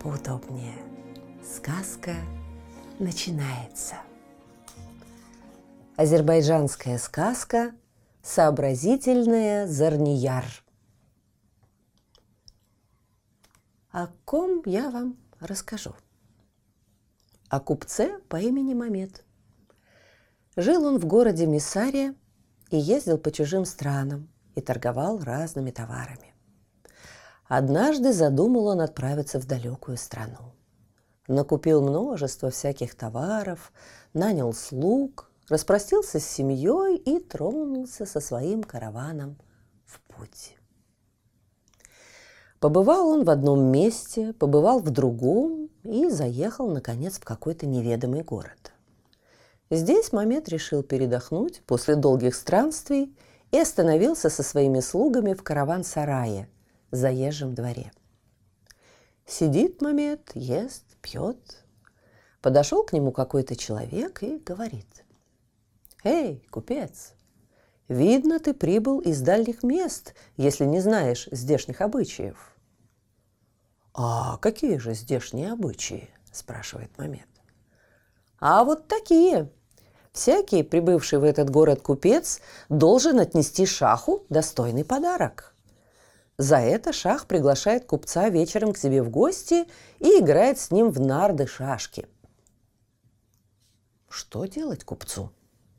поудобнее. Сказка начинается. Азербайджанская сказка «Сообразительная Зарнияр». О ком я вам расскажу? О купце по имени Мамед. Жил он в городе Миссария и ездил по чужим странам и торговал разными товарами. Однажды задумал он отправиться в далекую страну накупил множество всяких товаров, нанял слуг, распростился с семьей и тронулся со своим караваном в путь. Побывал он в одном месте, побывал в другом и заехал, наконец, в какой-то неведомый город. Здесь Мамед решил передохнуть после долгих странствий и остановился со своими слугами в караван-сарае, заезжем дворе. Сидит Мамед, ест, пьет. Подошел к нему какой-то человек и говорит. «Эй, купец, видно, ты прибыл из дальних мест, если не знаешь здешних обычаев». «А какие же здешние обычаи?» – спрашивает Мамед. «А вот такие. Всякий, прибывший в этот город купец, должен отнести шаху достойный подарок». За это Шах приглашает купца вечером к себе в гости и играет с ним в нарды шашки. Что делать купцу?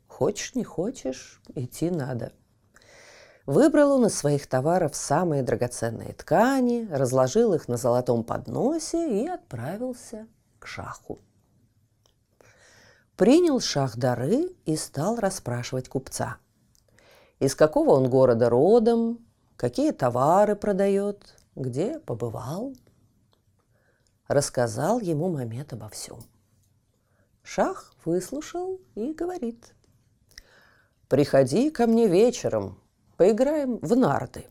Хочешь, не хочешь, идти надо. Выбрал он из своих товаров самые драгоценные ткани, разложил их на золотом подносе и отправился к шаху. Принял шах дары и стал расспрашивать купца. Из какого он города родом, какие товары продает, где побывал. Рассказал ему Мамед обо всем. Шах выслушал и говорит. «Приходи ко мне вечером, поиграем в нарды».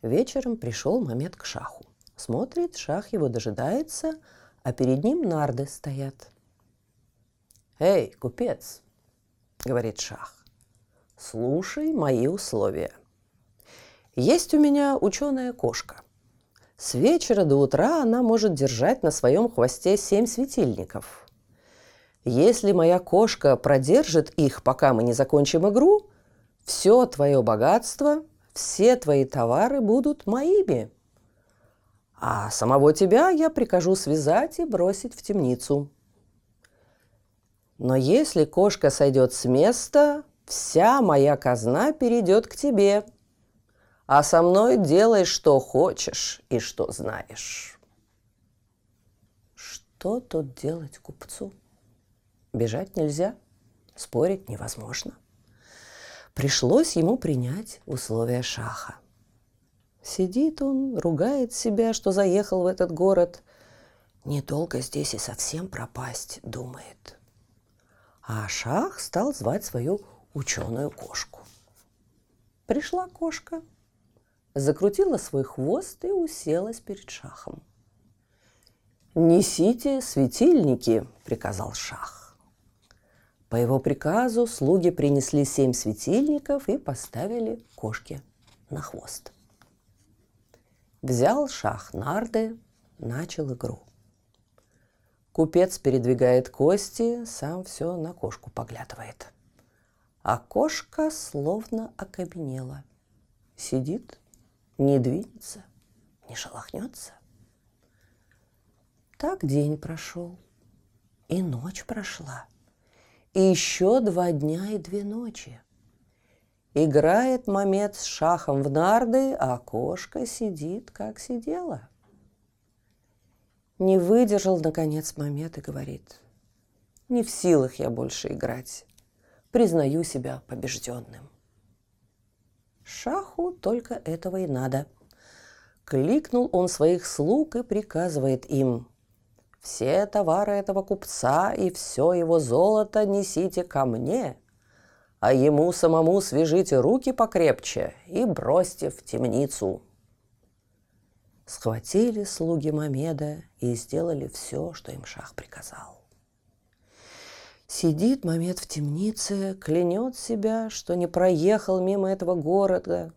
Вечером пришел Мамед к Шаху. Смотрит, Шах его дожидается, а перед ним нарды стоят. «Эй, купец!» — говорит Шах. «Слушай мои условия. Есть у меня ученая кошка. С вечера до утра она может держать на своем хвосте семь светильников. Если моя кошка продержит их, пока мы не закончим игру, все твое богатство, все твои товары будут моими. А самого тебя я прикажу связать и бросить в темницу. Но если кошка сойдет с места, вся моя казна перейдет к тебе – а со мной делай, что хочешь и что знаешь. Что тут делать купцу? Бежать нельзя, спорить невозможно. Пришлось ему принять условия шаха. Сидит он, ругает себя, что заехал в этот город. Недолго здесь и совсем пропасть, думает. А шах стал звать свою ученую кошку. Пришла кошка, закрутила свой хвост и уселась перед шахом. «Несите светильники», — приказал шах. По его приказу слуги принесли семь светильников и поставили кошке на хвост. Взял шах нарды, начал игру. Купец передвигает кости, сам все на кошку поглядывает. А кошка словно окаменела. Сидит, не двинется, не шелохнется. Так день прошел, и ночь прошла, и еще два дня и две ночи. Играет Мамед с шахом в нарды, а кошка сидит, как сидела. Не выдержал, наконец, Мамед и говорит, не в силах я больше играть, признаю себя побежденным. Шаху только этого и надо. Кликнул он своих слуг и приказывает им все товары этого купца и все его золото несите ко мне, а ему самому свяжите руки покрепче и бросьте в темницу». Схватили слуги Мамеда и сделали все, что им шах приказал. Сидит Мамед в темнице, клянет себя, что не проехал мимо этого города,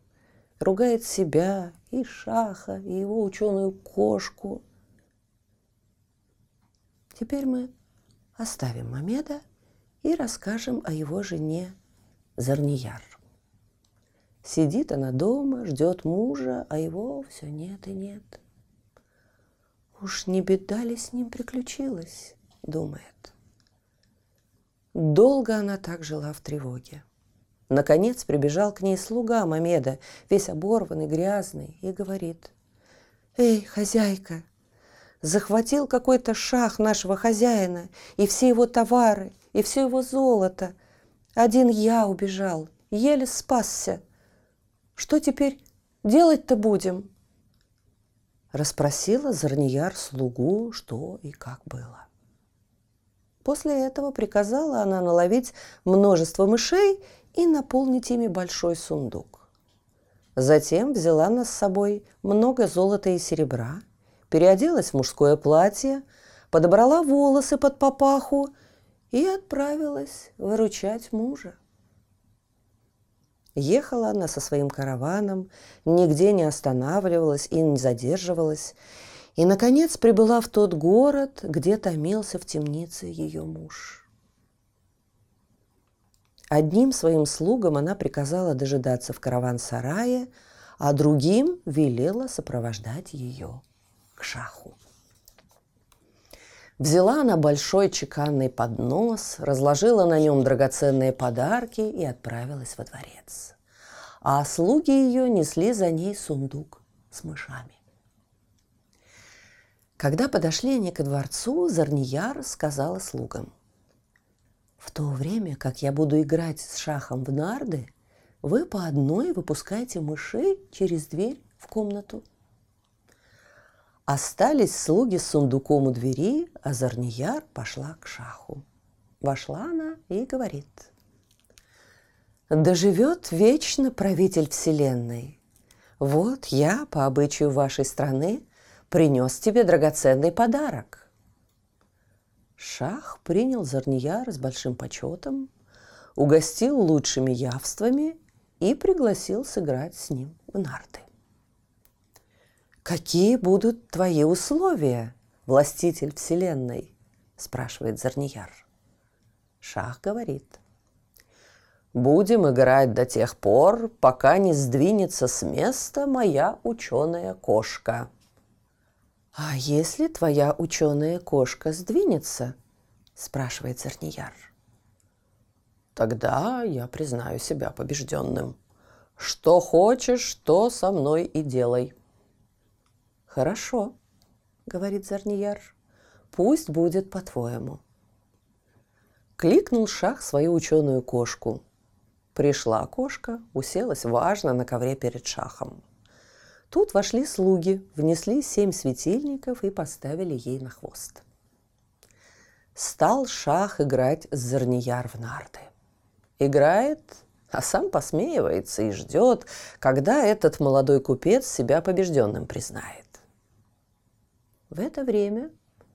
ругает себя и Шаха, и его ученую кошку. Теперь мы оставим Мамеда и расскажем о его жене Зарнияр. Сидит она дома, ждет мужа, а его все нет и нет. Уж не беда ли с ним приключилась, думает. Долго она так жила в тревоге. Наконец прибежал к ней слуга Мамеда, весь оборванный, грязный, и говорит, «Эй, хозяйка, захватил какой-то шах нашего хозяина, и все его товары, и все его золото. Один я убежал, еле спасся. Что теперь делать-то будем?» Расспросила Зарнияр слугу, что и как было. После этого приказала она наловить множество мышей и наполнить ими большой сундук. Затем взяла нас с собой много золота и серебра, переоделась в мужское платье, подобрала волосы под папаху и отправилась выручать мужа. Ехала она со своим караваном, нигде не останавливалась и не задерживалась, и, наконец, прибыла в тот город, где томился в темнице ее муж. Одним своим слугам она приказала дожидаться в караван-сарае, а другим велела сопровождать ее к шаху. Взяла она большой чеканный поднос, разложила на нем драгоценные подарки и отправилась во дворец. А слуги ее несли за ней сундук с мышами. Когда подошли они ко дворцу, Зарнияр сказала слугам. «В то время, как я буду играть с шахом в нарды, вы по одной выпускаете мышей через дверь в комнату – Остались слуги с сундуком у двери, а Зарнияр пошла к шаху. Вошла она и говорит. «Да живет вечно правитель вселенной. Вот я, по обычаю вашей страны, принес тебе драгоценный подарок». Шах принял Зарнияр с большим почетом, угостил лучшими явствами и пригласил сыграть с ним в нарты. «Какие будут твои условия, властитель Вселенной?» – спрашивает Зарнияр. Шах говорит. «Будем играть до тех пор, пока не сдвинется с места моя ученая кошка». «А если твоя ученая кошка сдвинется?» – спрашивает Зарнияр. «Тогда я признаю себя побежденным. Что хочешь, то со мной и делай», «Хорошо», — говорит Зарнияр, — «пусть будет по-твоему». Кликнул Шах свою ученую кошку. Пришла кошка, уселась важно на ковре перед Шахом. Тут вошли слуги, внесли семь светильников и поставили ей на хвост. Стал Шах играть с Зарнияр в нарды. Играет, а сам посмеивается и ждет, когда этот молодой купец себя побежденным признает. В это время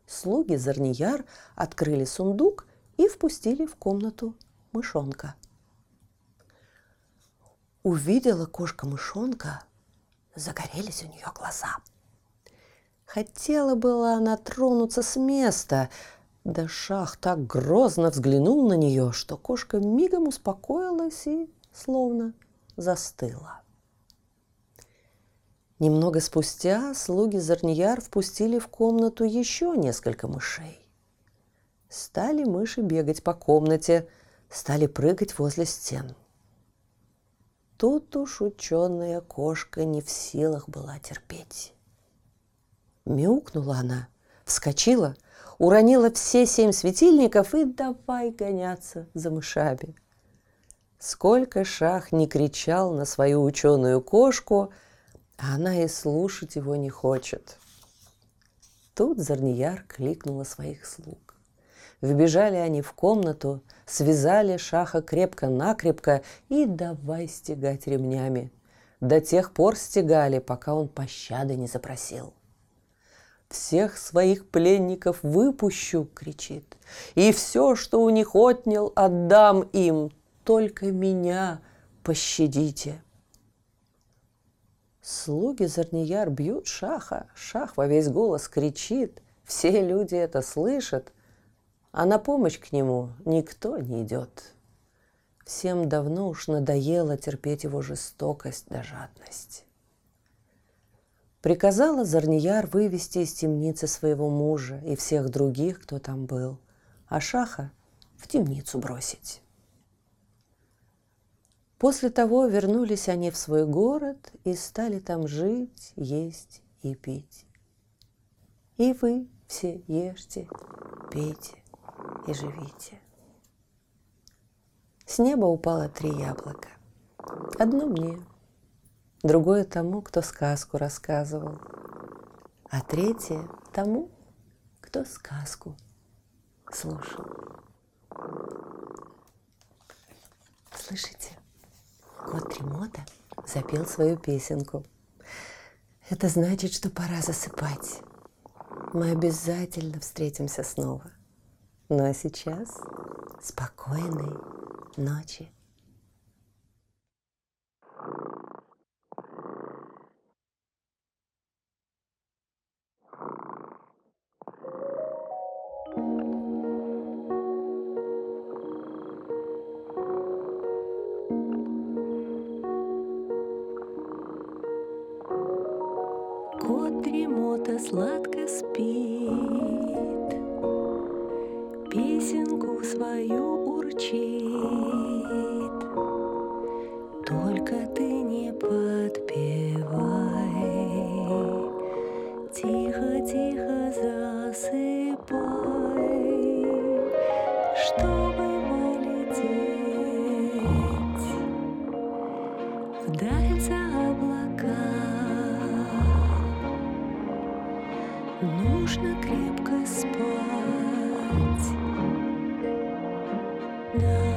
слуги Зарнияр открыли сундук и впустили в комнату мышонка. Увидела кошка-мышонка, загорелись у нее глаза. Хотела была она тронуться с места, да шах так грозно взглянул на нее, что кошка мигом успокоилась и словно застыла. Немного спустя слуги Зарнияр впустили в комнату еще несколько мышей. Стали мыши бегать по комнате, стали прыгать возле стен. Тут уж ученая кошка не в силах была терпеть. Мяукнула она, вскочила, уронила все семь светильников и давай гоняться за мышами. Сколько шах не кричал на свою ученую кошку – а она и слушать его не хочет. Тут Зарнияр кликнула своих слуг. Вбежали они в комнату, связали Шаха крепко-накрепко и давай стегать ремнями. До тех пор стегали, пока он пощады не запросил. «Всех своих пленников выпущу!» — кричит. «И все, что у них отнял, отдам им, только меня пощадите!» Слуги Зарнияр бьют шаха, шах во весь голос кричит, все люди это слышат, а на помощь к нему никто не идет. Всем давно уж надоело терпеть его жестокость да жадность. Приказала Зарнияр вывести из темницы своего мужа и всех других, кто там был, а Шаха в темницу бросить. После того вернулись они в свой город и стали там жить, есть и пить. И вы все ешьте, пейте и живите. С неба упало три яблока. Одно мне, другое тому, кто сказку рассказывал, а третье тому, кто сказку слушал. Слышите? Кот Тремота запел свою песенку. Это значит, что пора засыпать. Мы обязательно встретимся снова. Ну а сейчас спокойной ночи. Кот дремота сладко спит, свою урчит. Только ты не подпевай, Тихо-тихо засыпай, Чтобы полететь вдаль за облака. Нужно крепко спать. Да.